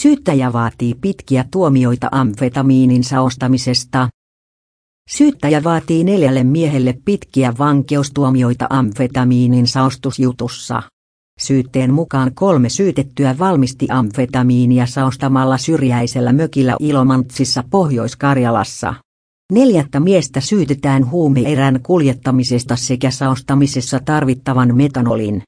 Syyttäjä vaatii pitkiä tuomioita amfetamiininsa ostamisesta. Syyttäjä vaatii neljälle miehelle pitkiä vankeustuomioita amfetamiininsa ostusjutussa. Syytteen mukaan kolme syytettyä valmisti amfetamiinia saostamalla syrjäisellä mökillä Ilomantsissa Pohjois-Karjalassa. Neljättä miestä syytetään huumeerän kuljettamisesta sekä saostamisessa tarvittavan metanolin